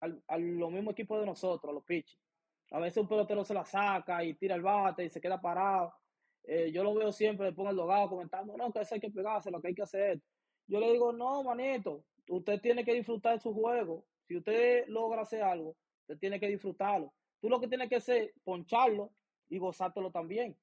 al, a los mismos equipos de nosotros, a los pitchers. A veces un pelotero se la saca y tira el bate y se queda parado. Eh, yo lo veo siempre, le pongo el logado comentando, no, que eso hay que pegarse, lo que hay que hacer. Yo le digo, no, manito, usted tiene que disfrutar su juego. Si usted logra hacer algo, usted tiene que disfrutarlo. Tú lo que tienes que hacer es poncharlo y gozártelo también.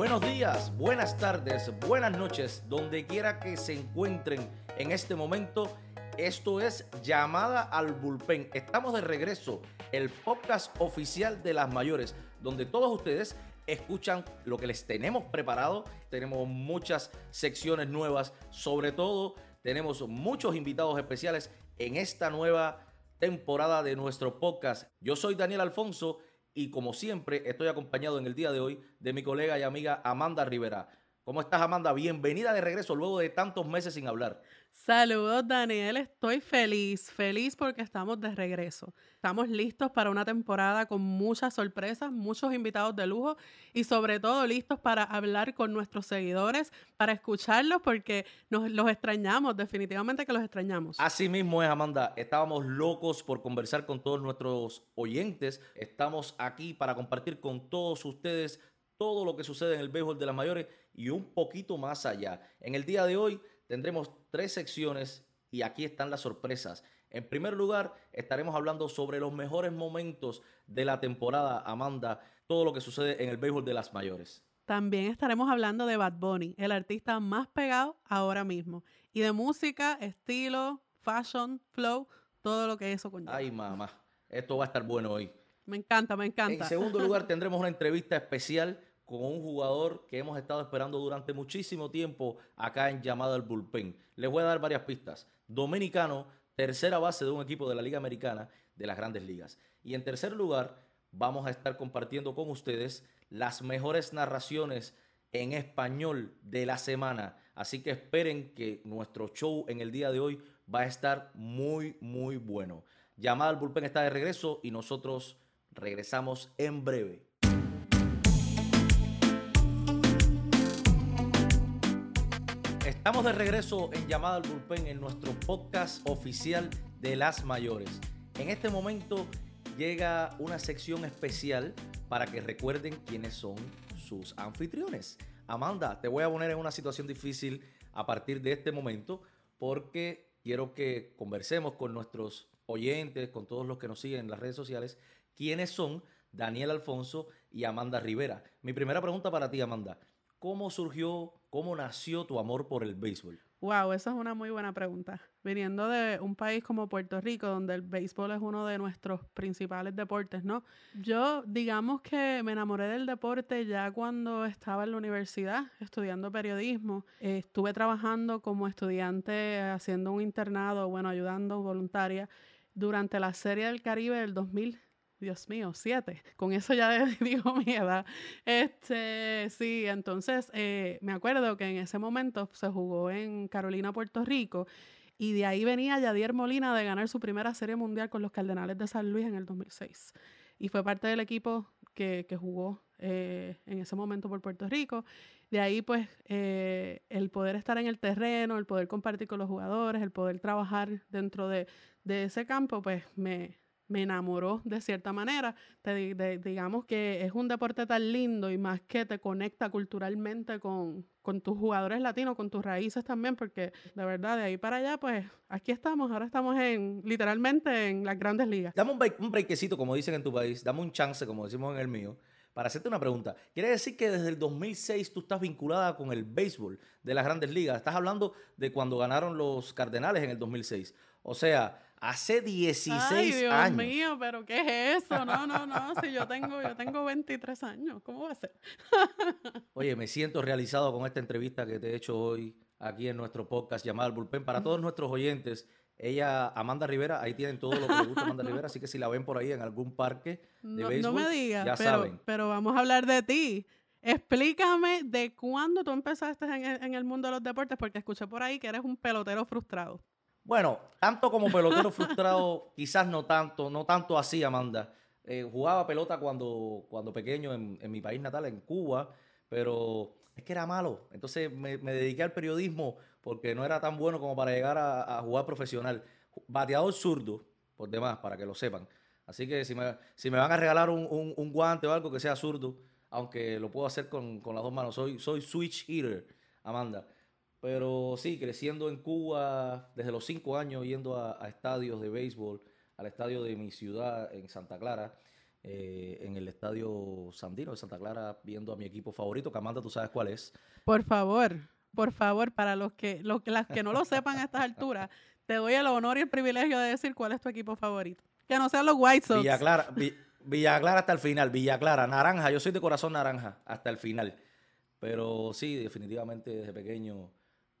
Buenos días, buenas tardes, buenas noches, donde quiera que se encuentren en este momento. Esto es Llamada al Bullpen. Estamos de regreso, el podcast oficial de las mayores, donde todos ustedes escuchan lo que les tenemos preparado. Tenemos muchas secciones nuevas, sobre todo tenemos muchos invitados especiales en esta nueva temporada de nuestro podcast. Yo soy Daniel Alfonso y como siempre estoy acompañado en el día de hoy de mi colega y amiga Amanda Rivera. ¿Cómo estás, Amanda? Bienvenida de regreso luego de tantos meses sin hablar. Saludos, Daniel. Estoy feliz, feliz porque estamos de regreso. Estamos listos para una temporada con muchas sorpresas, muchos invitados de lujo y sobre todo listos para hablar con nuestros seguidores, para escucharlos porque nos los extrañamos, definitivamente que los extrañamos. Así mismo es, Amanda. Estábamos locos por conversar con todos nuestros oyentes. Estamos aquí para compartir con todos ustedes todo lo que sucede en el béisbol de las mayores y un poquito más allá. En el día de hoy tendremos tres secciones y aquí están las sorpresas. En primer lugar, estaremos hablando sobre los mejores momentos de la temporada, Amanda, todo lo que sucede en el béisbol de las mayores. También estaremos hablando de Bad Bunny, el artista más pegado ahora mismo, y de música, estilo, fashion, flow, todo lo que eso conlleva. Ay, mamá, esto va a estar bueno hoy. Me encanta, me encanta. En segundo lugar, tendremos una entrevista especial con un jugador que hemos estado esperando durante muchísimo tiempo acá en llamada al bullpen. Les voy a dar varias pistas. Dominicano, tercera base de un equipo de la Liga Americana de las grandes ligas. Y en tercer lugar, vamos a estar compartiendo con ustedes las mejores narraciones en español de la semana. Así que esperen que nuestro show en el día de hoy va a estar muy, muy bueno. Llamada al bullpen está de regreso y nosotros regresamos en breve. Estamos de regreso en Llamada al Bullpen en nuestro podcast oficial de las mayores. En este momento llega una sección especial para que recuerden quiénes son sus anfitriones. Amanda, te voy a poner en una situación difícil a partir de este momento porque quiero que conversemos con nuestros oyentes, con todos los que nos siguen en las redes sociales, quiénes son Daniel Alfonso y Amanda Rivera. Mi primera pregunta para ti, Amanda. ¿Cómo surgió, cómo nació tu amor por el béisbol? Wow, esa es una muy buena pregunta. Viniendo de un país como Puerto Rico, donde el béisbol es uno de nuestros principales deportes, ¿no? Yo, digamos que me enamoré del deporte ya cuando estaba en la universidad estudiando periodismo. estuve trabajando como estudiante haciendo un internado, bueno, ayudando voluntaria durante la Serie del Caribe del 2000 Dios mío, siete. Con eso ya digo mi edad. Este, sí, entonces eh, me acuerdo que en ese momento se jugó en Carolina, Puerto Rico, y de ahí venía Yadier Molina de ganar su primera serie mundial con los Cardenales de San Luis en el 2006. Y fue parte del equipo que, jugó eh, en ese momento por Puerto Rico. De ahí, pues, eh, el poder estar en el terreno, el poder compartir con los jugadores, el poder trabajar dentro de, de ese campo, pues me, me enamoró de cierta manera. Digamos que es un deporte tan lindo y más que te conecta culturalmente con, tus jugadores latinos, con tus raíces también, porque de verdad de ahí para allá, pues aquí estamos, ahora estamos en literalmente en las grandes ligas. Dame un, break, un como dicen en tu país, dame un chance, como decimos en el mío. Para hacerte una pregunta, ¿quiere decir que desde el 2006 tú estás vinculada con el béisbol de las grandes ligas? Estás hablando de cuando ganaron los Cardenales en el 2006. O sea, Hace 16 Ay, Dios mío, pero ¿qué es eso? No, no, no. Si yo tengo, yo tengo 23 años, ¿cómo va a ser? Oye, me siento realizado con esta entrevista que te he hecho hoy aquí en nuestro podcast llamado El Bullpen. Para todos nuestros oyentes, ella, Amanda Rivera, ahí tienen todo lo que le gusta a Amanda Rivera, así que si la ven por ahí en algún parque de no, béisbol, no me digas, ya pero, saben. Pero vamos a hablar de ti. Explícame de cuándo tú empezaste en en el mundo de los deportes, porque escuché por ahí que eres un pelotero frustrado. Bueno, tanto como pelotero frustrado, quizás no tanto, no tanto así, Amanda. Eh, jugaba pelota cuando, cuando pequeño en, mi país natal, en Cuba, pero es que era malo. Entonces me, dediqué al periodismo porque no era tan bueno como para llegar a, jugar profesional. Bateador zurdo, por demás, para que lo sepan. Así que si me, si me van a regalar un, guante o algo que sea zurdo, aunque lo puedo hacer con, las dos manos, soy, soy switch hitter, Amanda. Pero sí, creciendo en Cuba desde los cinco años, yendo a, estadios de béisbol, al estadio de mi ciudad en Santa Clara, eh, en el estadio Sandino de Santa Clara, viendo a mi equipo favorito, que Amanda, tú sabes cuál es. Por favor, por favor, para los que, los, las que no lo sepan a estas alturas, te doy el honor y el privilegio de decir cuál es tu equipo favorito. Que no sean los White Sox. Villa Clara, Villa Clara hasta el final, Villa Clara, naranja, yo soy de corazón naranja hasta el final. Pero sí, definitivamente desde pequeño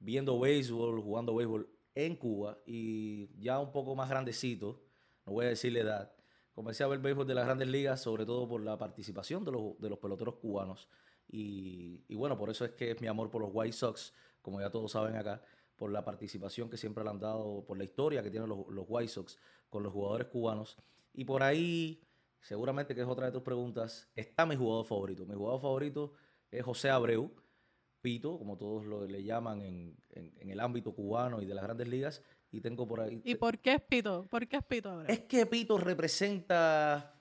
viendo béisbol, jugando béisbol en Cuba y ya un poco más grandecito, no voy a decir la edad, comencé a ver béisbol de las grandes ligas, sobre todo por la participación de los, de los peloteros cubanos. Y, bueno, por eso es que es mi amor por los White Sox, como ya todos saben acá, por la participación que siempre le han dado, por la historia que tienen los, los White Sox con los jugadores cubanos. Y por ahí, seguramente que es otra de tus preguntas, está mi jugador favorito. Mi jugador favorito es José Abreu Pito, como todos lo, le llaman en, el ámbito cubano y de las grandes ligas. Y tengo por ahí. ¿Y por qué es Pito? ¿Por qué es Pito ahora? Es que Pito representa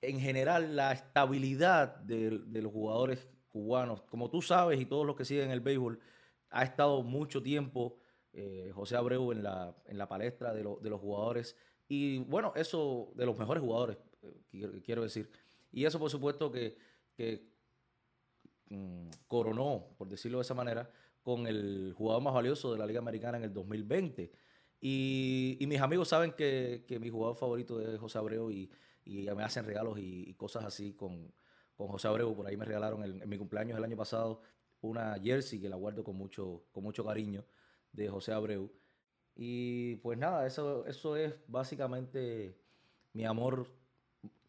en general la estabilidad de, los jugadores cubanos. Como tú sabes, y todos los que siguen el béisbol, ha estado mucho tiempo eh, José Abreu en la, en la palestra de, los jugadores. Y bueno, eso de los mejores jugadores, eh, quiero decir. Y eso, por supuesto, que, que coronó, por decirlo de esa manera, con el jugador más valioso de la Liga Americana en el 2020. Y, mis amigos saben que, mi jugador favorito es José Abreu y, me hacen regalos y, cosas así con, José Abreu. Por ahí me regalaron en mi cumpleaños el año pasado una jersey que la guardo con mucho, con mucho cariño de José Abreu. Y pues nada, eso, eso es básicamente mi amor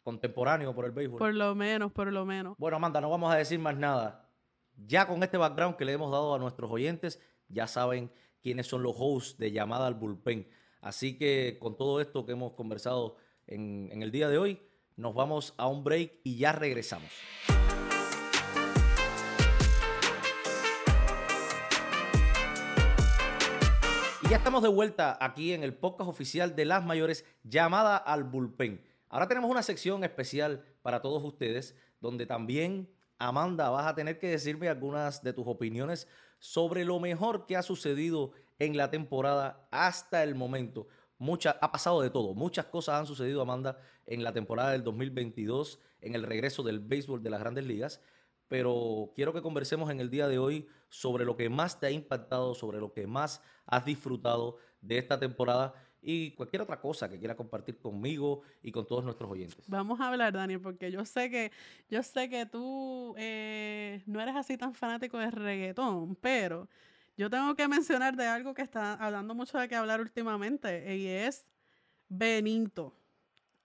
contemporáneo por el béisbol. Por lo menos, por lo menos. Bueno, Amanda, no vamos a decir más nada. Ya con este background que le hemos dado a nuestros oyentes, ya saben quiénes son los hosts de llamada al bullpen. Así que con todo esto que hemos conversado en, en el día de hoy, nos vamos a un break y ya regresamos. Y ya estamos de vuelta aquí en el podcast oficial de las mayores, llamada al bullpen. Ahora tenemos una sección especial para todos ustedes, donde también, Amanda, vas a tener que decirme algunas de tus opiniones sobre lo mejor que ha sucedido en la temporada hasta el momento. Mucha, ha pasado de todo, muchas cosas han sucedido, Amanda, en la temporada del 2022, en el regreso del béisbol de las grandes ligas, pero quiero que conversemos en el día de hoy sobre lo que más te ha impactado, sobre lo que más has disfrutado de esta temporada y cualquier otra cosa que quiera compartir conmigo y con todos nuestros oyentes. Vamos a hablar, Daniel, porque yo sé que, yo sé que tú eh, no eres así tan fanático de reggaetón, pero yo tengo que mencionar de algo que está hablando mucho de qué hablar últimamente, y es Benito,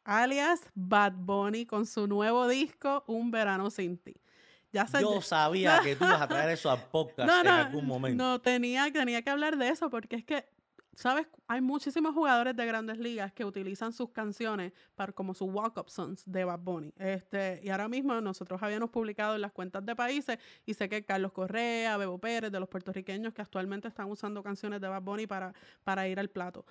alias Bad Bunny, con su nuevo disco, Un Verano Sin Ti. Ya Yo sabía que tú ibas a traer eso al podcast en algún momento. No, tenía, tenía que hablar de eso porque es que ¿Sabes? Hay muchísimos jugadores de grandes ligas que utilizan sus canciones para, como sus walk-up songs de Bad Bunny. Este, y ahora mismo nosotros habíamos publicado en las cuentas de países y sé que Carlos Correa, Bebo Pérez, de los puertorriqueños que actualmente están usando canciones de Bad Bunny para, para ir al plato.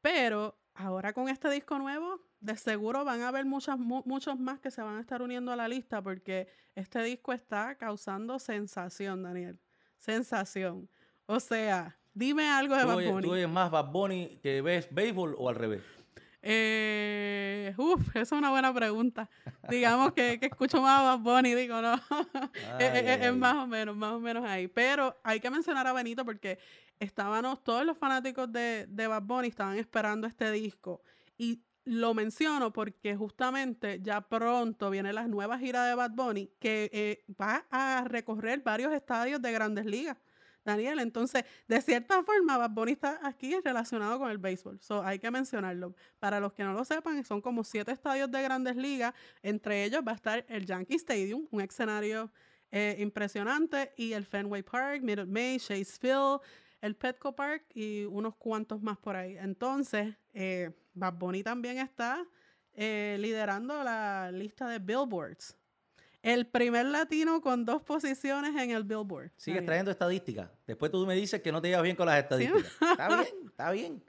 Pero ahora con este disco nuevo, de seguro van a haber muchas, muchos más que se van a estar uniendo a la lista porque este disco está causando sensación, Daniel. Sensación. O sea, Dime algo de Bad Bunny. ¿Tú eres más Bad Bunny que ves béisbol o al revés? Eh, uf, esa es una buena pregunta. Digamos que, que escucho más Bad Bunny, digo, no. es, más o menos, más o menos ahí. Pero hay que mencionar a Benito porque estábamos, todos los fanáticos de, de Bad Bunny estaban esperando este disco. Y lo menciono porque justamente ya pronto viene la nueva gira de Bad Bunny que eh, va a recorrer varios estadios de grandes ligas. Daniel. Entonces, de cierta forma, Bad Bunny está aquí relacionado con el béisbol. So, hay que mencionarlo. Para los que no lo sepan, son como siete estadios de grandes ligas. Entre ellos va a estar el Yankee Stadium, un escenario eh, impresionante, y el Fenway Park, Minute Maid, Field, el Petco Park y unos cuantos más por ahí. Entonces, eh, Bad Bunny también está eh, liderando la lista de billboards El primer latino con dos posiciones en el Billboard. Sigues trayendo estadísticas. Después tú me dices que no te llevas bien con las estadísticas. Está bien, está bien.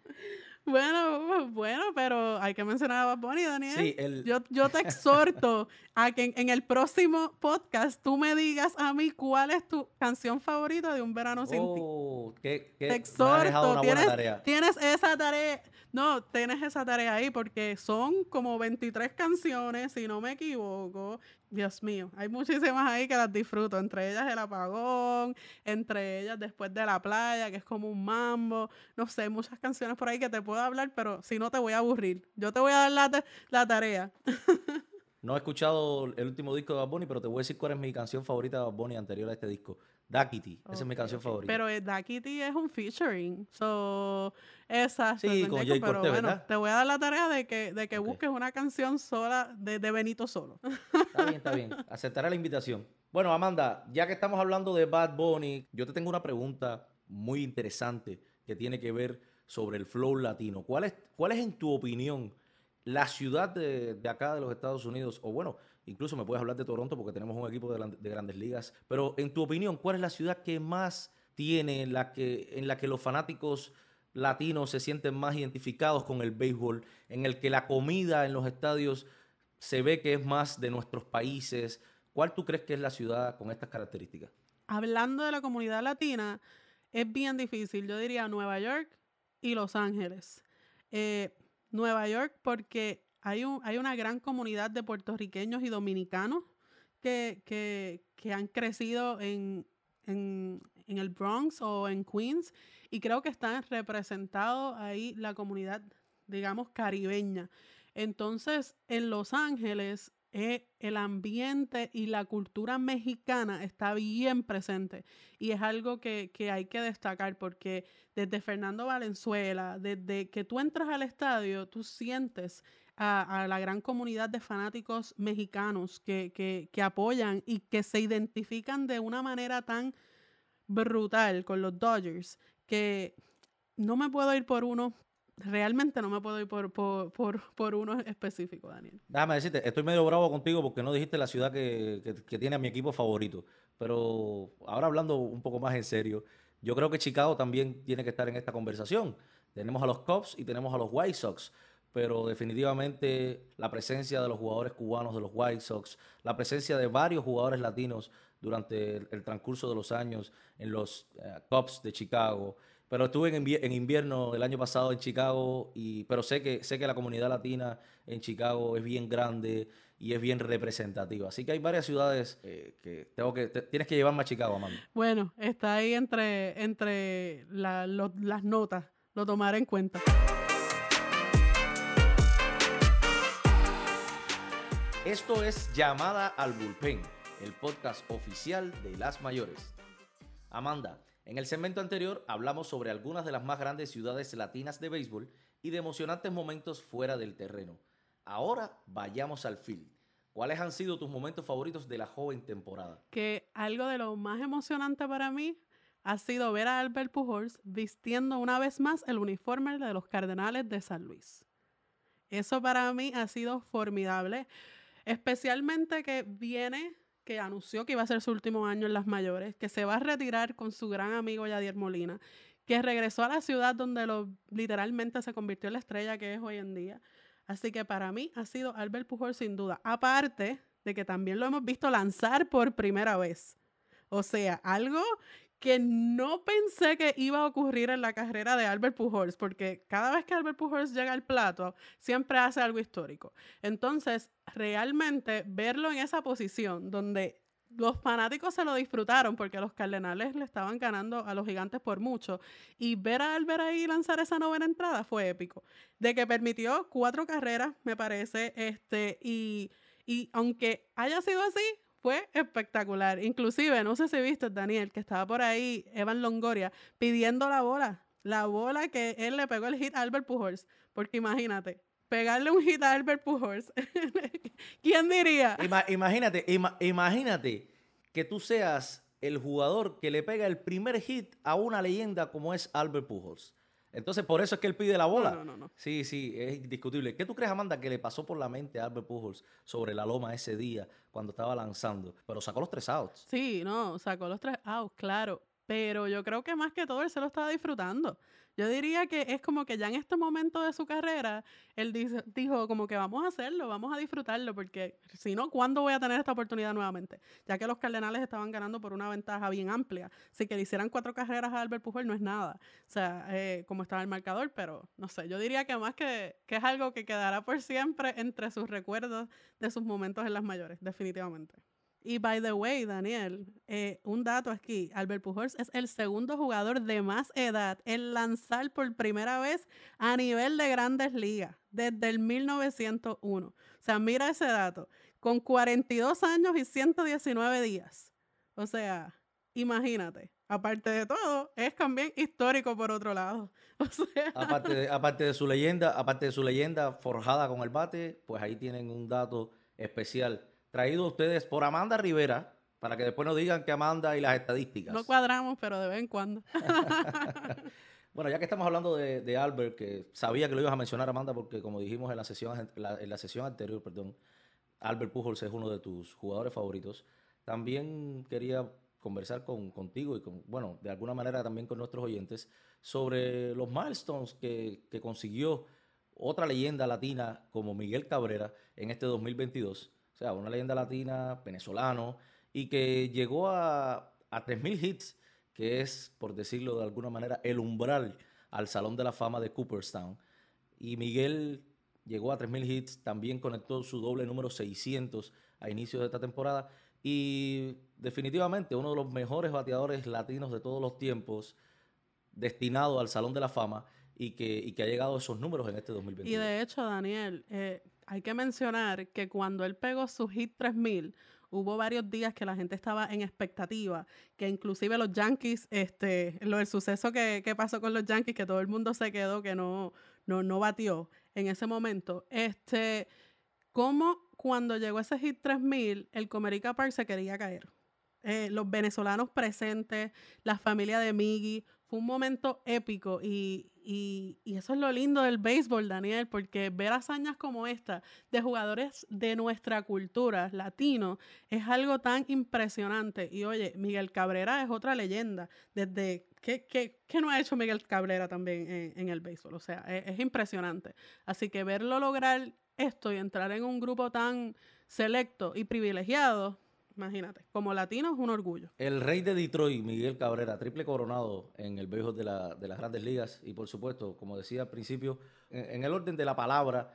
Bueno, bueno, pero hay que mencionar a Bad Bunny, Daniel. Sí, yo, yo, te exhorto a que en, el próximo podcast tú me digas a mí cuál es tu canción favorita de Un Verano Sin Ti. Oh, qué, qué, te exhorto, tienes, tienes esa tarea. No, tienes esa tarea ahí porque son como 23 canciones, si no me equivoco. Dios mío, hay muchísimas ahí que las disfruto, entre ellas El Apagón, entre ellas Después de la Playa, que es como un mambo, no sé, muchas canciones por ahí que te puedo hablar, pero si no te voy a aburrir. Yo te voy a dar la, la tarea. No he escuchado el último disco de Bad Bunny, pero te voy a decir cuál es mi canción favorita de Bad Bunny anterior a este disco. Duckity, esa es mi canción favorita. Pero eh, Duckity es un featuring, so esa sí, con Jay pero bueno, te voy a dar la tarea de que, de que busques una canción sola de, de, Benito solo. Está bien, está bien, aceptaré la invitación. Bueno, Amanda, ya que estamos hablando de Bad Bunny, yo te tengo una pregunta muy interesante que tiene que ver sobre el flow latino. ¿Cuál es, cuál es en tu opinión la ciudad de, acá de los Estados Unidos, o bueno, incluso me puedes hablar de Toronto porque tenemos un equipo de, grandes ligas, pero en tu opinión, ¿cuál es la ciudad que más tiene, en la que, en la que los fanáticos latinos se sienten más identificados con el béisbol, en el que la comida en los estadios se ve que es más de nuestros países? ¿Cuál tú crees que es la ciudad con estas características? Hablando de la comunidad latina, es bien difícil. Yo diría Nueva York y Los Ángeles. Eh, Nueva York porque hay, un, hay una gran comunidad de puertorriqueños y dominicanos que, que, han crecido en, en, el Bronx o en Queens y creo que están representados ahí la comunidad, digamos, caribeña. Entonces, en Los Ángeles eh, el ambiente y la cultura mexicana está bien presente. Y es algo que, hay que destacar porque desde Fernando Valenzuela, desde que tú entras al estadio, tú sientes a, la gran comunidad de fanáticos mexicanos que, que apoyan y que se identifican de una manera tan brutal con los Dodgers que no me puedo ir por uno realmente no me puedo ir por, por, uno específico, Daniel. Déjame decirte, estoy medio bravo contigo porque no dijiste la ciudad que, tiene a mi equipo favorito. Pero ahora hablando un poco más en serio, yo creo que Chicago también tiene que estar en esta conversación. Tenemos a los Cubs y tenemos a los White Sox, pero definitivamente la presencia de los jugadores cubanos de los White Sox, la presencia de varios jugadores latinos durante el, transcurso de los años en los eh, Cubs de Chicago, pero estuve en, invierno el año pasado en Chicago, y, pero sé que, sé que la comunidad latina en Chicago es bien grande y es bien representativa. Así que hay varias ciudades eh, que tengo que tienes que llevarme a Chicago, Amanda. Bueno, está ahí entre, entre las notas, lo tomaré en cuenta. Esto es Llamada al Bullpen, el podcast oficial de las mayores. Amanda, en el segmento anterior hablamos sobre algunas de las más grandes ciudades latinas de béisbol y de emocionantes momentos fuera del terreno. Ahora vayamos al field. ¿Cuáles han sido tus momentos favoritos de la joven temporada? Que algo de lo más emocionante para mí ha sido ver a Albert Pujols vistiendo una vez más el uniforme de los Cardenales de San Luis. Eso para mí ha sido formidable, especialmente que viene que anunció que iba a ser su último año en las mayores, que se va a retirar con su gran amigo Yadier Molina, que regresó a la ciudad donde lo, literalmente se convirtió en la estrella que es hoy en día. Así que para mí ha sido Albert Pujol sin duda. Aparte de que también lo hemos visto lanzar por primera vez. O sea, algo que no pensé que iba a ocurrir en la carrera de Albert Pujols, porque cada vez que Albert Pujols llega al plato, siempre hace algo histórico. Entonces, realmente verlo en esa posición donde los fanáticos se lo disfrutaron porque los Cardenales le estaban ganando a los gigantes por mucho. Y ver a Albert ahí lanzar esa novena entrada fue épico. De que permitió cuatro carreras, me parece, este, y, y aunque haya sido así, fue espectacular. Inclusive, no sé si viste, Daniel, que estaba por ahí, Evan Longoria, pidiendo la bola. La bola que él le pegó el hit a Albert Pujols. Porque imagínate, pegarle un hit a Albert Pujols. ¿Quién diría? imagínate, imagínate que tú seas el jugador que le pega el primer hit a una leyenda como es Albert Pujols. Entonces, por eso es que él pide la bola. No, no, no. Sí, sí, es indiscutible. ¿Qué tú crees, Amanda, que le pasó por la mente a Albert Pujols sobre la loma ese día cuando estaba lanzando? Pero sacó los tres outs. Sí, no, sacó los tres outs, claro. Pero yo creo que más que todo él se lo estaba disfrutando. Yo diría que es como que ya en este momento de su carrera, él dijo como que vamos a hacerlo, vamos a disfrutarlo, porque si no, ¿cuándo voy a tener esta oportunidad nuevamente? Ya que los Cardenales estaban ganando por una ventaja bien amplia. Así que le hicieran cuatro carreras a Albert Pujol no es nada. O sea, eh, como estaba el marcador, pero no sé, yo diría que más que, que es algo que quedará por siempre entre sus recuerdos de sus momentos en las mayores, definitivamente. Y by the way, Daniel, eh, un dato aquí, Albert Pujols es el segundo jugador de más edad en lanzar por primera vez a nivel de grandes ligas desde el 1901. O sea, mira ese dato, con 42 años y 119 días. O sea, imagínate, aparte de todo, es también histórico por otro lado. O aparte, de, aparte de su leyenda, aparte de su leyenda forjada con el bate, pues ahí tienen un dato especial traído a ustedes por Amanda Rivera, para que después no digan que Amanda y las estadísticas. No cuadramos, pero de vez en cuando. bueno, ya que estamos hablando de, Albert, que sabía que lo ibas a mencionar, Amanda, porque como dijimos en la sesión, en la sesión anterior, perdón, Albert Pujols es uno de tus jugadores favoritos. También quería conversar con, contigo y con, bueno, de alguna manera también con nuestros oyentes sobre los milestones que, que consiguió otra leyenda latina como Miguel Cabrera en este 2022 o sea, una leyenda latina, venezolano, y que llegó a, a 3.000 hits, que es, por decirlo de alguna manera, el umbral al Salón de la Fama de Cooperstown. Y Miguel llegó a 3.000 hits, también conectó su doble número 600 a inicio de esta temporada. Y definitivamente uno de los mejores bateadores latinos de todos los tiempos, destinado al Salón de la Fama y que, y que ha llegado a esos números en este 2021. Y de hecho, Daniel, eh, hay que mencionar que cuando él pegó su hit 3000, hubo varios días que la gente estaba en expectativa, que inclusive los Yankees, este, lo del suceso que, pasó con los Yankees, que todo el mundo se quedó, que no, no, no batió en ese momento, este, como cuando llegó ese hit 3000, el Comerica Park se quería caer. Eh, los venezolanos presentes, la familia de Miggy, fue un momento épico y, eso es lo lindo del béisbol, Daniel, porque ver hazañas como esta de jugadores de nuestra cultura latino es algo tan impresionante. Y oye, Miguel Cabrera es otra leyenda. Desde ¿Qué, qué, qué no ha hecho Miguel Cabrera también en, el béisbol? O sea, es, impresionante. Así que verlo lograr esto y entrar en un grupo tan selecto y privilegiado Imagínate, como latino es un orgullo. El rey de Detroit, Miguel Cabrera, triple coronado en el béisbol de, de las grandes ligas y por supuesto, como decía al principio, en, el orden de la palabra,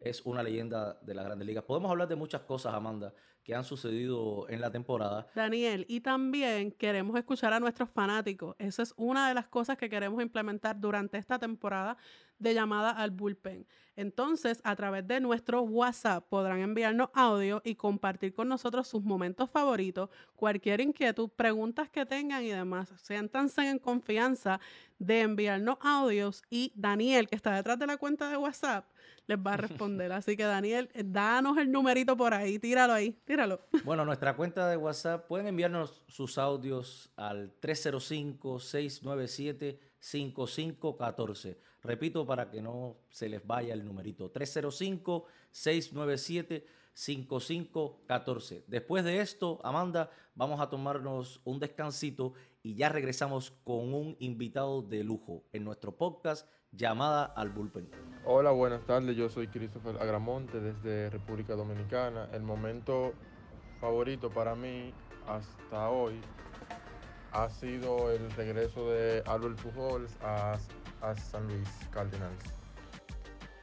es una leyenda de las grandes ligas. Podemos hablar de muchas cosas, Amanda, que han sucedido en la temporada. Daniel, y también queremos escuchar a nuestros fanáticos. Esa es una de las cosas que queremos implementar durante esta temporada de llamada al bullpen. Entonces, a través de nuestro WhatsApp podrán enviarnos audio y compartir con nosotros sus momentos favoritos, cualquier inquietud, preguntas que tengan y demás. Siéntanse en confianza de enviarnos audios y Daniel, que está detrás de la cuenta de WhatsApp, les va a responder. Así que Daniel, danos el numerito por ahí, tíralo ahí, tíralo. Bueno, nuestra cuenta de WhatsApp, pueden enviarnos sus audios al 305-697-5514. Repito para que no se les vaya el numerito. 305-697-5514. Después de esto, Amanda, vamos a tomarnos un descansito y ya regresamos con un invitado de lujo en nuestro podcast llamada al bullpen. Hola, buenas tardes. Yo soy Christopher Agramonte desde República Dominicana. El momento favorito para mí hasta hoy ha sido el regreso de Albert Pujols a a San Luis Cardinals.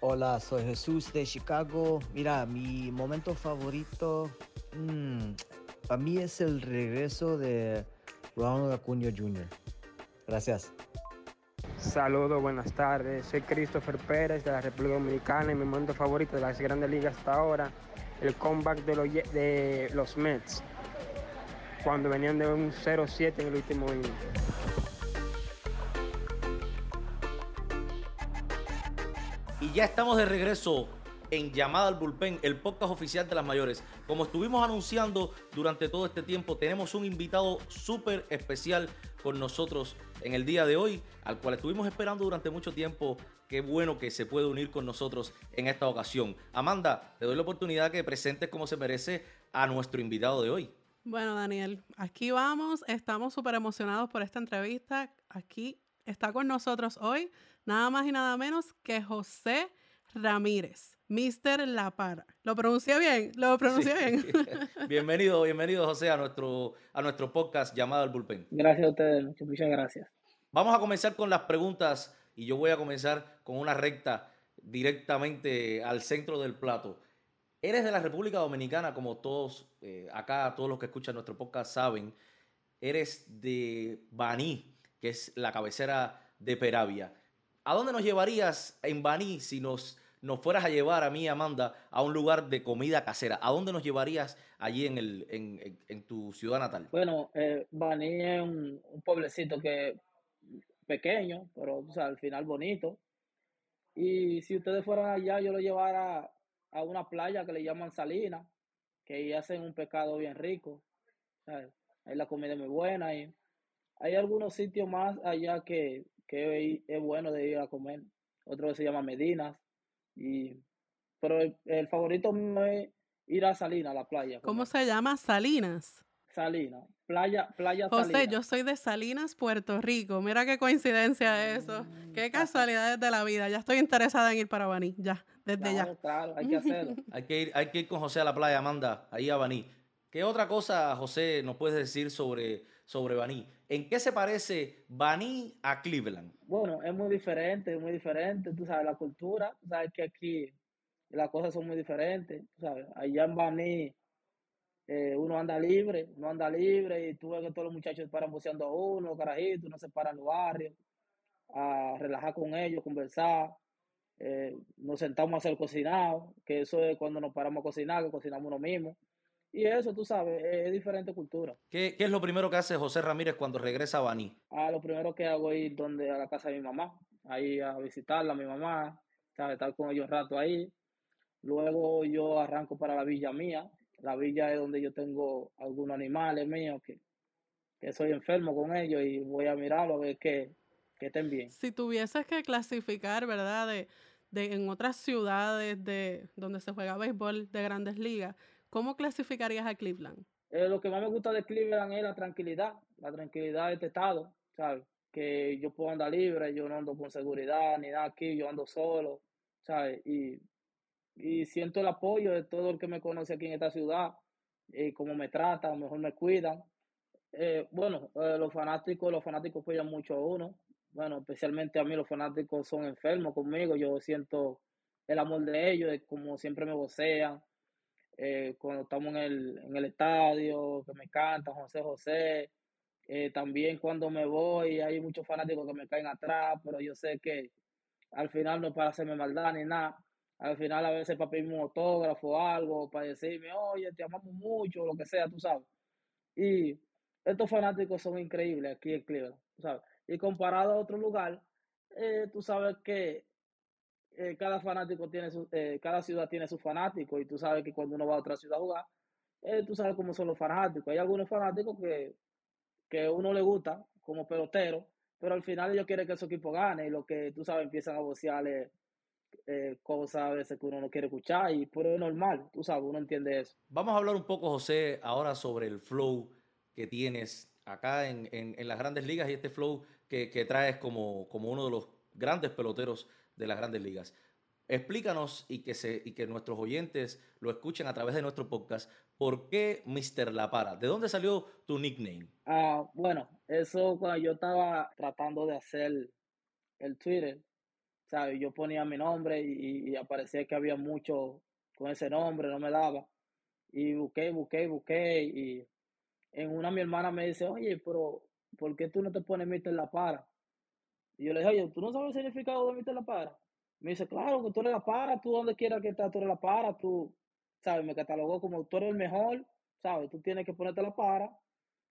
Hola, soy Jesús de Chicago. Mira, mi momento favorito mm, para mí es el regreso de Ronald Acuña Jr. Gracias. Saludos, buenas tardes. Soy Christopher Pérez de la República Dominicana y mi momento favorito de las grandes ligas hasta ahora, el comeback de los, de los Mets, cuando venían de un 0-7 en el último inning. Y ya estamos de regreso en Llamada al Bullpen, el podcast oficial de las mayores. Como estuvimos anunciando durante todo este tiempo, tenemos un invitado súper especial con nosotros en el día de hoy, al cual estuvimos esperando durante mucho tiempo. Qué bueno que se puede unir con nosotros en esta ocasión. Amanda, te doy la oportunidad que presentes como se merece a nuestro invitado de hoy. Bueno, Daniel, aquí vamos. Estamos súper emocionados por esta entrevista. Aquí está con nosotros hoy nada más y nada menos que José Ramírez. Mr. La Para. ¿Lo pronuncié bien? ¿Lo pronuncié bien? bienvenido, bienvenido José a nuestro, a nuestro podcast llamado El Bullpen. Gracias a ustedes, muchas gracias. Vamos a comenzar con las preguntas y yo voy a comenzar con una recta directamente al centro del plato. Eres de la República Dominicana, como todos eh, acá, todos los que escuchan nuestro podcast saben. Eres de Baní, que es la cabecera de Peravia. ¿A dónde nos llevarías en Baní si nos nos fueras a llevar a mí, Amanda, a un lugar de comida casera, ¿a dónde nos llevarías allí en, el, en, tu ciudad natal? Bueno, eh, Baní es un, pueblecito que pequeño, pero al final bonito. Y si ustedes fueran allá, yo lo llevara a una playa que le llaman Salina, que ahí hacen un pescado bien rico. Ahí la comida es muy buena. Y hay algunos sitios más allá que, que es bueno de ir a comer. Otro que se llama Medinas. Y, pero el, favorito mío es ir a Salinas, a la playa. ¿Cómo se llama? Salinas. Salinas, playa, playa José, yo soy de Salinas, Puerto Rico. Mira qué coincidencia eso. Mm, qué casualidades de la vida. Ya estoy interesada en ir para Baní, ya, desde ya. Claro, hay que hacerlo. hay, que ir, hay que ir con José a la playa, Amanda, ahí a Baní. ¿Qué otra cosa, José, nos puedes decir sobre, sobre Baní? ¿En qué se parece Baní a Cleveland? Bueno, es muy diferente, es muy diferente. Tú sabes, la cultura, tú sabes que aquí las cosas son muy diferentes. Tú sabes, allá en Baní eh, uno anda libre, uno anda libre y tú ves que todos los muchachos paran buceando a uno, carajitos, uno se para en los barrios a relajar con ellos, conversar. Eh, nos sentamos a hacer cocinado, que eso es cuando nos paramos a cocinar, que cocinamos uno mismo. Y eso, tú sabes, es, diferente cultura. ¿Qué, ¿Qué, es lo primero que hace José Ramírez cuando regresa a Baní? Ah, lo primero que hago es ir donde, a la casa de mi mamá, ahí a visitarla, a mi mamá, ¿sabes? estar con ellos un rato ahí. Luego yo arranco para la villa mía. La villa es donde yo tengo algunos animales míos que, que soy enfermo con ellos y voy a mirarlo a ver que, que estén bien. Si tuvieses que clasificar, ¿verdad? De, de, en otras ciudades de donde se juega béisbol de grandes ligas, ¿Cómo clasificarías a Cleveland? Eh, lo que más me gusta de Cleveland es la tranquilidad, la tranquilidad de este estado, ¿sabes? Que yo puedo andar libre, yo no ando con seguridad ni nada aquí, yo ando solo, ¿sabes? Y, siento el apoyo de todo el que me conoce aquí en esta ciudad, y cómo me tratan, mejor me cuidan. Eh, bueno, eh, los fanáticos, los fanáticos apoyan mucho a uno. Bueno, especialmente a mí los fanáticos son enfermos conmigo, yo siento el amor de ellos, como siempre me vocean, eh, cuando estamos en el, en el estadio, que me canta José José. Eh, también cuando me voy hay muchos fanáticos que me caen atrás, pero yo sé que al final no es para hacerme maldad ni nada. Al final a veces para pedirme un autógrafo o algo, para decirme, oye, te amamos mucho, lo que sea, tú sabes. Y estos fanáticos son increíbles aquí en Cleveland, sabes. Y comparado a otro lugar, eh, tú sabes que eh, cada fanático tiene su, eh, cada ciudad tiene su fanático y tú sabes que cuando uno va a otra ciudad a jugar, eh, tú sabes cómo son los fanáticos. Hay algunos fanáticos que, que uno le gusta como pelotero, pero al final ellos quieren que su equipo gane y lo que tú sabes empiezan a vocearle cosas a veces que uno no quiere escuchar y por es normal, tú sabes, uno entiende eso. Vamos a hablar un poco, José, ahora sobre el flow que tienes acá en, en, las grandes ligas y este flow que, que traes como, como uno de los grandes peloteros de las grandes ligas. Explícanos y que, se, y que nuestros oyentes lo escuchen a través de nuestro podcast. ¿Por qué Mr. La Para? ¿De dónde salió tu nickname? Ah, bueno, eso cuando yo estaba tratando de hacer el Twitter, ¿sabes? Yo ponía mi nombre y, aparecía que había mucho con ese nombre, no me daba. Y busqué, busqué, busqué. Y en una mi hermana me dice, oye, pero ¿por qué tú no te pones Mr. La Para? Y yo le dije, oye, ¿tú no sabes el significado de Mr. La Para? Me dice, claro, que tú eres la para, tú donde quiera que estés, tú eres la para, tú, ¿sabes? Me catalogó como tú eres el mejor, ¿sabes? Tú tienes que ponerte la para.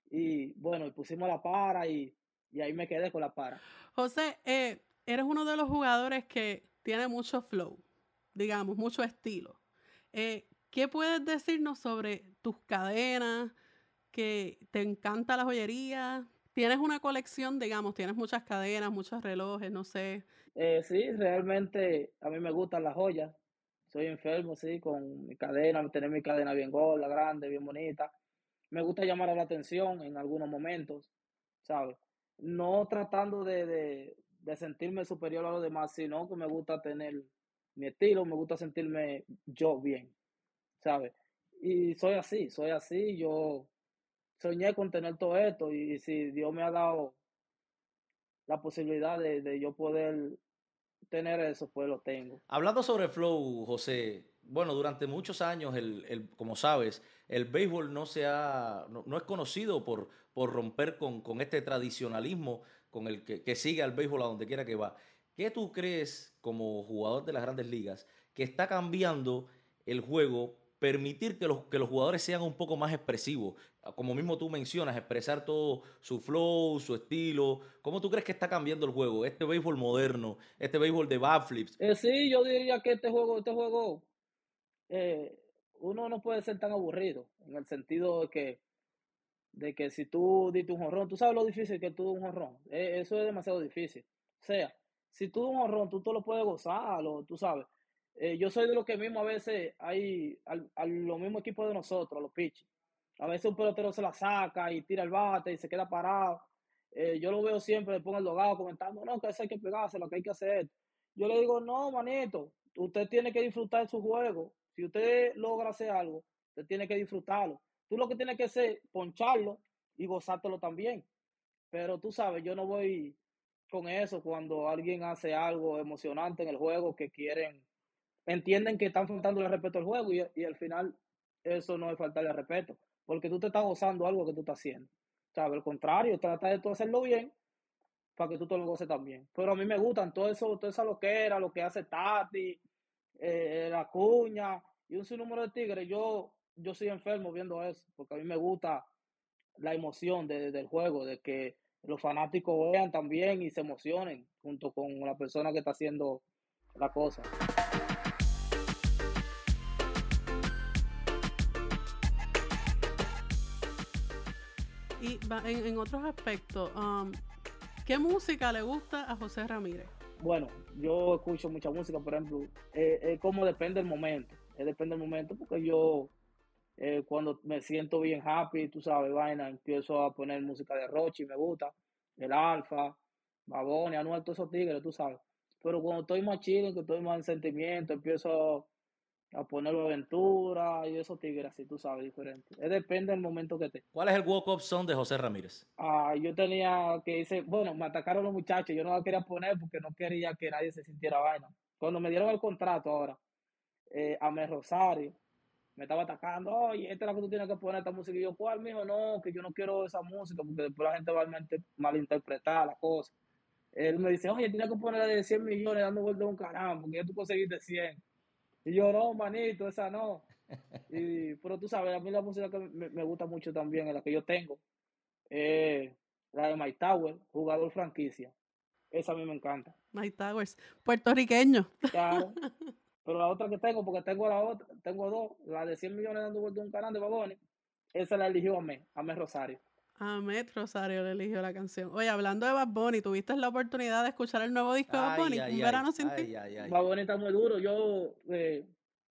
Y bueno, y pusimos la para y, ahí me quedé con la para. José, eh, eres uno de los jugadores que tiene mucho flow, digamos, mucho estilo. Eh, ¿Qué puedes decirnos sobre tus cadenas? Que te encanta la joyería, Tienes una colección, digamos, tienes muchas cadenas, muchos relojes, no sé. Eh, sí, realmente a mí me gustan las joyas. Soy enfermo, sí, con mi cadena, tener mi cadena bien gorda, grande, bien bonita. Me gusta llamar la atención en algunos momentos, ¿sabes? No tratando de, de sentirme superior a los demás, sino que me gusta tener mi estilo, me gusta sentirme yo bien, ¿sabes? Y soy así, soy así, yo soñé con tener todo esto y si Dios me ha dado la posibilidad de, de yo poder tener eso, pues lo tengo. Hablando sobre flow, José, bueno, durante muchos años, el, el, como sabes, el béisbol no, se ha, no, no es conocido por, por romper con, con, este tradicionalismo con el que, que, sigue al béisbol a donde quiera que va. ¿Qué tú crees como jugador de las grandes ligas que está cambiando el juego permitir que los, que los jugadores sean un poco más expresivos. Como mismo tú mencionas, expresar todo su flow, su estilo. ¿Cómo tú crees que está cambiando el juego? Este béisbol moderno, este béisbol de backflips. Eh, sí, yo diría que este juego, este juego, eh, uno no puede ser tan aburrido, en el sentido de que, de que si tú diste un jorrón, tú sabes lo difícil que tú un jorrón. Eh, eso es demasiado difícil. O sea, si tú un jorrón, tú, tú lo puedes gozar, lo, tú sabes eh, yo soy de los que mismo a veces hay al, a los mismos equipos de nosotros, los pitchers. A veces un pelotero se la saca y tira el bate y se queda parado. Eh, yo lo veo siempre, le pongo el dogado comentando, no, que eso hay que pegarse, lo que hay que hacer. Yo le digo, no, manito, usted tiene que disfrutar su juego. Si usted logra hacer algo, usted tiene que disfrutarlo. Tú lo que tienes que hacer, poncharlo y gozártelo también. Pero tú sabes, yo no voy con eso cuando alguien hace algo emocionante en el juego que quieren entienden que están faltando el respeto al juego y, al final eso no es faltarle respeto, porque tú te estás gozando algo que tú estás haciendo. Sea, al contrario, trata de tú hacerlo bien para que tú te lo goces también. Pero a mí me gustan todo eso, todo eso lo que era, lo que hace Tati, eh, la cuña y un sinnúmero de tigres. Yo, yo soy enfermo viendo eso, porque a mí me gusta la emoción de, del juego, de que los fanáticos vean también y se emocionen junto con la persona que está haciendo la cosa. Y en, en otros aspectos, um, ¿qué música le gusta a José Ramírez? Bueno, yo escucho mucha música, por ejemplo, eh, eh, como depende del momento, eh, depende del momento, porque yo eh, cuando me siento bien happy, tú sabes, vaina, empiezo a poner música de Rochi, me gusta, el Alfa, Baboni, Anuel, todos esos tigres, tú sabes. Pero cuando estoy más chido, que estoy más en sentimiento, empiezo a ponerlo aventura y esos tigres así, tú sabes, diferente. Es depende del momento que te. ¿Cuál es el walk-up song de José Ramírez? Ah, yo tenía que dice, bueno, me atacaron los muchachos, yo no la quería poner porque no quería que nadie se sintiera vaina. Cuando me dieron el contrato ahora, eh, a Mer Rosario, me estaba atacando, oye, esta es la que tú tienes que poner esta música. Y yo, ¿cuál, mijo? No, que yo no quiero esa música porque después la gente va a malinterpretar la cosa. Él me dice, oye, tienes que ponerla de 100 millones dando vuelta a un caramba, porque ya tú conseguiste 100. Y yo, no, manito, esa no. Y, pero tú sabes, a mí la música que me, me gusta mucho también, es la que yo tengo, eh, la de Mike Tower, jugador franquicia. Esa a mí me encanta. Mike Towers, puertorriqueño. Claro. Pero la otra que tengo, porque tengo la otra, tengo dos, la de 100 millones dando vuelta a un canal de Baboni, esa la eligió a mí, a mí Rosario. Ahmed Rosario le eligió la canción. Oye, hablando de Bad Bunny, ¿tuviste la oportunidad de escuchar el nuevo disco de Bad Bunny? Ay, Un ay, verano ay, sin ti. ay, ay, ay. Bad Bunny está muy duro. Yo, eh,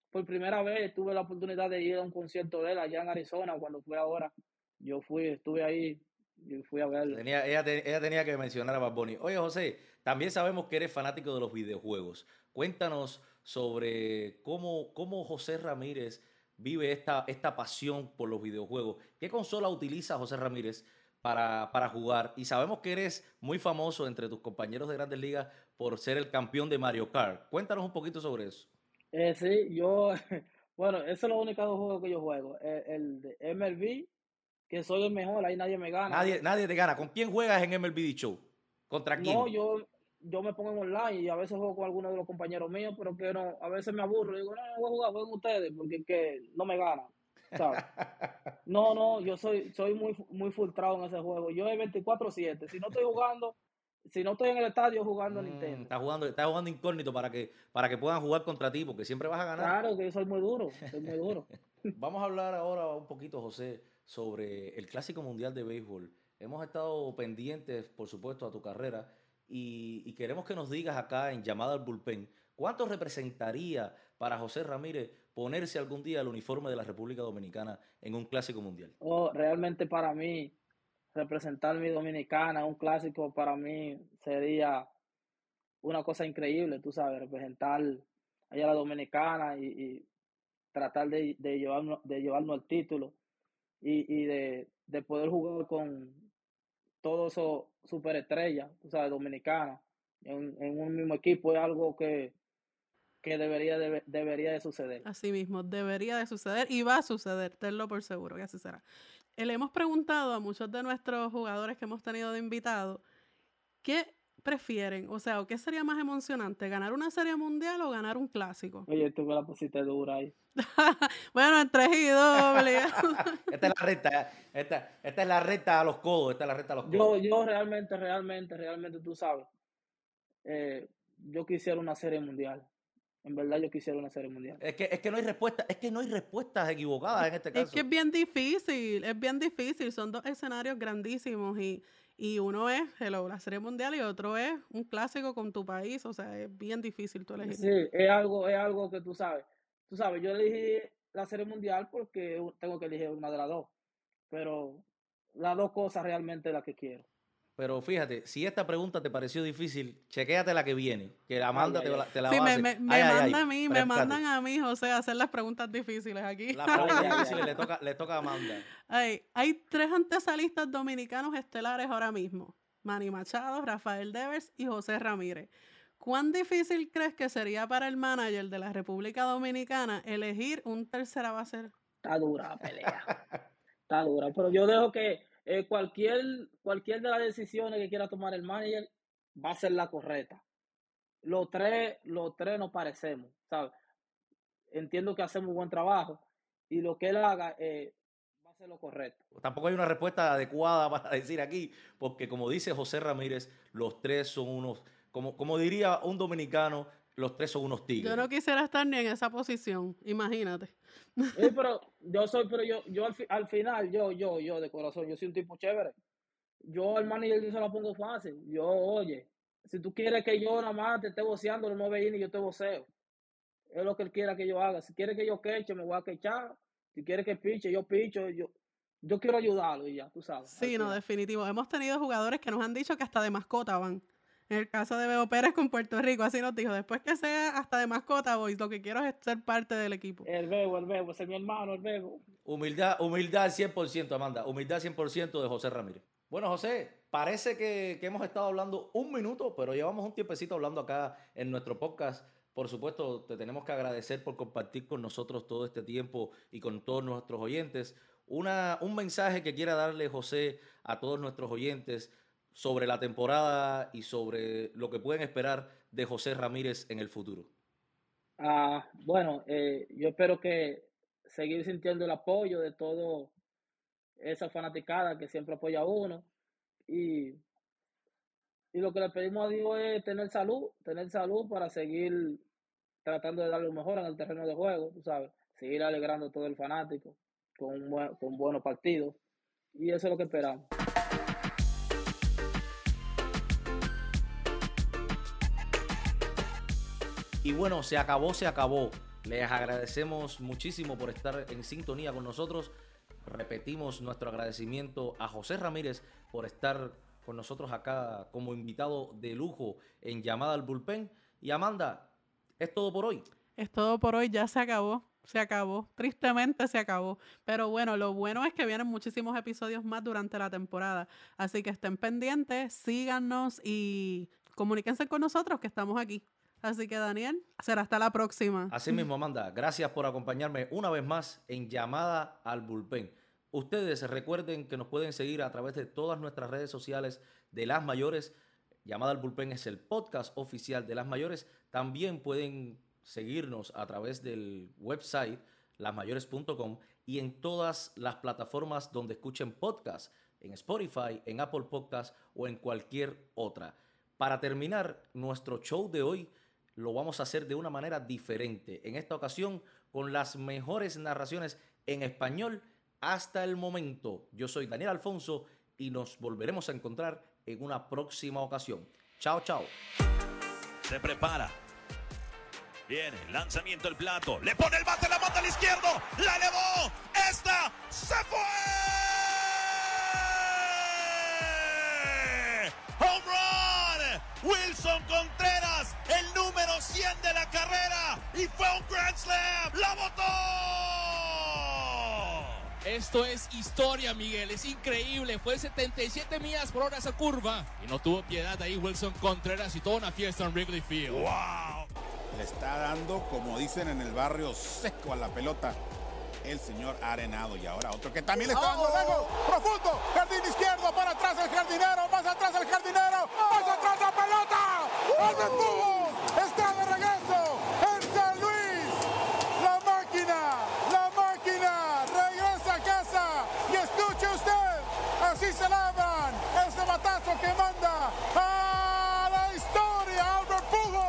por primera vez, tuve la oportunidad de ir a un concierto de él allá en Arizona, cuando fue ahora. Yo fui, estuve ahí y fui a verlo. Tenía, ella, te- ella tenía que mencionar a Bad Bunny. Oye, José, también sabemos que eres fanático de los videojuegos. Cuéntanos sobre cómo, cómo José Ramírez vive esta, esta pasión por los videojuegos. ¿Qué consola utiliza José Ramírez para, para jugar? Y sabemos que eres muy famoso entre tus compañeros de grandes ligas por ser el campeón de Mario Kart. Cuéntanos un poquito sobre eso. Eh, sí, yo, bueno, esos son los únicos dos juegos que yo juego. Eh, el de MLB, que soy el mejor, ahí nadie me gana. Nadie, nadie te gana. ¿Con quién juegas en MLB Show? ¿Contra quién? No, yo, yo me pongo en online y a veces juego con algunos de los compañeros míos, pero que no, a veces me aburro. Digo, no, no voy a jugar, jueguen ustedes, porque es que no me ganan. ¿sabes? No, no, yo soy, soy muy, muy frustrado en ese juego. Yo es 24-7. Si no estoy jugando, si no estoy en el estadio jugando Mm, Nintendo. Está jugando, está jugando incógnito para que, para que puedan jugar contra ti, porque siempre vas a ganar. Claro que yo soy muy duro, soy muy duro. Vamos a hablar ahora un poquito, José, sobre el Clásico Mundial de Béisbol hemos estado pendientes, por supuesto, a tu carrera y, y queremos que nos digas acá en llamada al bullpen, ¿cuánto representaría para José Ramírez ponerse algún día el uniforme de la República Dominicana en un clásico mundial? Oh, realmente para mí, representar mi dominicana, un clásico para mí sería una cosa increíble, tú sabes, representar allá la dominicana y, tratar de, de, llevarnos, de llevarnos el título y, de, poder jugar con todos esos superestrellas, tú sabes, dominicanas, en, en un mismo equipo es algo que, que debería de, debería de suceder. Así mismo, debería de suceder y va a suceder, tenlo por seguro que así será. Le hemos preguntado a muchos de nuestros jugadores que hemos tenido de invitados, ¿qué prefieren? O sea, ¿qué sería más emocionante? ¿Ganar una serie mundial o ganar un clásico? Oye, tú me la pusiste dura ahí. bueno, en 3 y 2, esta es la recta, esta, esta, es la recta a los codos, esta es la recta a los codos. Yo, yo realmente, realmente, realmente, tú sabes, eh, yo quisiera una serie mundial. En verdad yo quisiera una serie mundial. Es que, es que no hay respuesta, es que no hay respuestas equivocadas en este caso. Es que es bien difícil, es bien difícil. Son dos escenarios grandísimos y, y uno es hello, la serie mundial y otro es un clásico con tu país. O sea, es bien difícil tú elegir. Sí, es algo, es algo que tú sabes. Tú sabes, yo elegí la serie mundial porque tengo que elegir una de las dos. Pero las dos cosas realmente las que quiero. Pero fíjate, si esta pregunta te pareció difícil, chequéate la que viene, que Amanda ay, ay, te, te, la sí, va me, a hacer. Me, me ay, manda a mí, me mandan a mí, José, a hacer las preguntas difíciles aquí. Las preguntas difíciles le toca, le toca a Amanda. Ay, hay tres antesalistas dominicanos estelares ahora mismo. Manny Machado, Rafael Devers y José Ramírez. ¿Cuán difícil crees que sería para el manager de la República Dominicana elegir un tercera base? Está dura la pelea. Está dura. Pero yo dejo que eh, cualquier, cualquier de las decisiones que quiera tomar el manager va a ser la correcta. Los tres, los tres nos parecemos, ¿sabes? Entiendo que hacemos buen trabajo y lo que él haga eh, va a ser lo correcto. Tampoco hay una respuesta adecuada para decir aquí, porque como dice José Ramírez, los tres son unos, como, como diría un dominicano, los tres son unos tigres. Yo no quisiera estar ni en esa posición, imagínate. Sí, pero yo soy, pero yo, yo al, al, final, yo, yo, yo de corazón, yo soy un tipo chévere. Yo al manager yo se la pongo fácil. Yo, oye, si tú quieres que yo nada más te esté voceando los nueve innings, yo te voceo. Es lo que él quiera que yo haga. Si quiere que yo queche, me voy a quechar. Si quiere que piche, yo picho. Yo, yo quiero ayudarlo y ya, tú sabes. Sí, no, definitivo. Hemos tenido jugadores que nos han dicho que hasta de mascota van. En el caso de Bebo Pérez con Puerto Rico, así nos dijo, después que sea hasta de mascota, boys, lo que quiero es ser parte del equipo. El Bebo, el Bebo, ese es mi hermano, el Bebo. Humildad, humildad al 100%, Amanda, humildad 100% de José Ramírez. Bueno, José, parece que, que, hemos estado hablando un minuto, pero llevamos un tiempecito hablando acá en nuestro podcast. Por supuesto, te tenemos que agradecer por compartir con nosotros todo este tiempo y con todos nuestros oyentes. Una, un mensaje que quiera darle José a todos nuestros oyentes sobre la temporada y sobre lo que pueden esperar de José Ramírez en el futuro? Ah, bueno, eh, yo espero que seguir sintiendo el apoyo de todo esa fanaticada que siempre apoya a uno y, y lo que le pedimos a Dios es tener salud, tener salud para seguir tratando de dar lo mejor en el terreno de juego, tú sabes, seguir alegrando a todo el fanático con, con buenos partidos y eso es lo que esperamos. Y bueno, se acabó, se acabó. Les agradecemos muchísimo por estar en sintonía con nosotros. Repetimos nuestro agradecimiento a José Ramírez por estar con nosotros acá como invitado de lujo en llamada al bullpen. Y Amanda, es todo por hoy. Es todo por hoy, ya se acabó. Se acabó, tristemente se acabó. Pero bueno, lo bueno es que vienen muchísimos episodios más durante la temporada. Así que estén pendientes, síganos y comuníquense con nosotros que estamos aquí. Así que Daniel, será hasta la próxima. Así mismo, Amanda, gracias por acompañarme una vez más en Llamada al Bullpen. Ustedes recuerden que nos pueden seguir a través de todas nuestras redes sociales de Las Mayores. Llamada al Bullpen es el podcast oficial de Las Mayores. También pueden seguirnos a través del website lasmayores.com y en todas las plataformas donde escuchen podcast, en Spotify, en Apple Podcast o en cualquier otra. Para terminar nuestro show de hoy, lo vamos a hacer de una manera diferente. En esta ocasión, con las mejores narraciones en español hasta el momento. Yo soy Daniel Alfonso y nos volveremos a encontrar en una próxima ocasión. Chao, chao. Se prepara. Viene, lanzamiento el plato. Le pone el bate, la mata al izquierdo. La elevó. Esta se fue. Home run. Wilson Contreras, número 100 de la carrera. Y fue un Grand Slam. La botó. Esto es historia, Miguel. Es increíble. Fue 77 millas por hora esa curva. Y no tuvo piedad ahí Wilson Contreras y toda una fiesta en Wrigley Field. ¡Wow! Le está dando, como dicen en el barrio, seco a la pelota el señor Arenado. Y ahora otro que también le está dando luego. Profundo. Jardín izquierdo. Para atrás el jardinero. Más atrás el jardinero. Más atrás la pelota. ¡El detuvo! pelotazo que manda a la historia, Albert Pujols.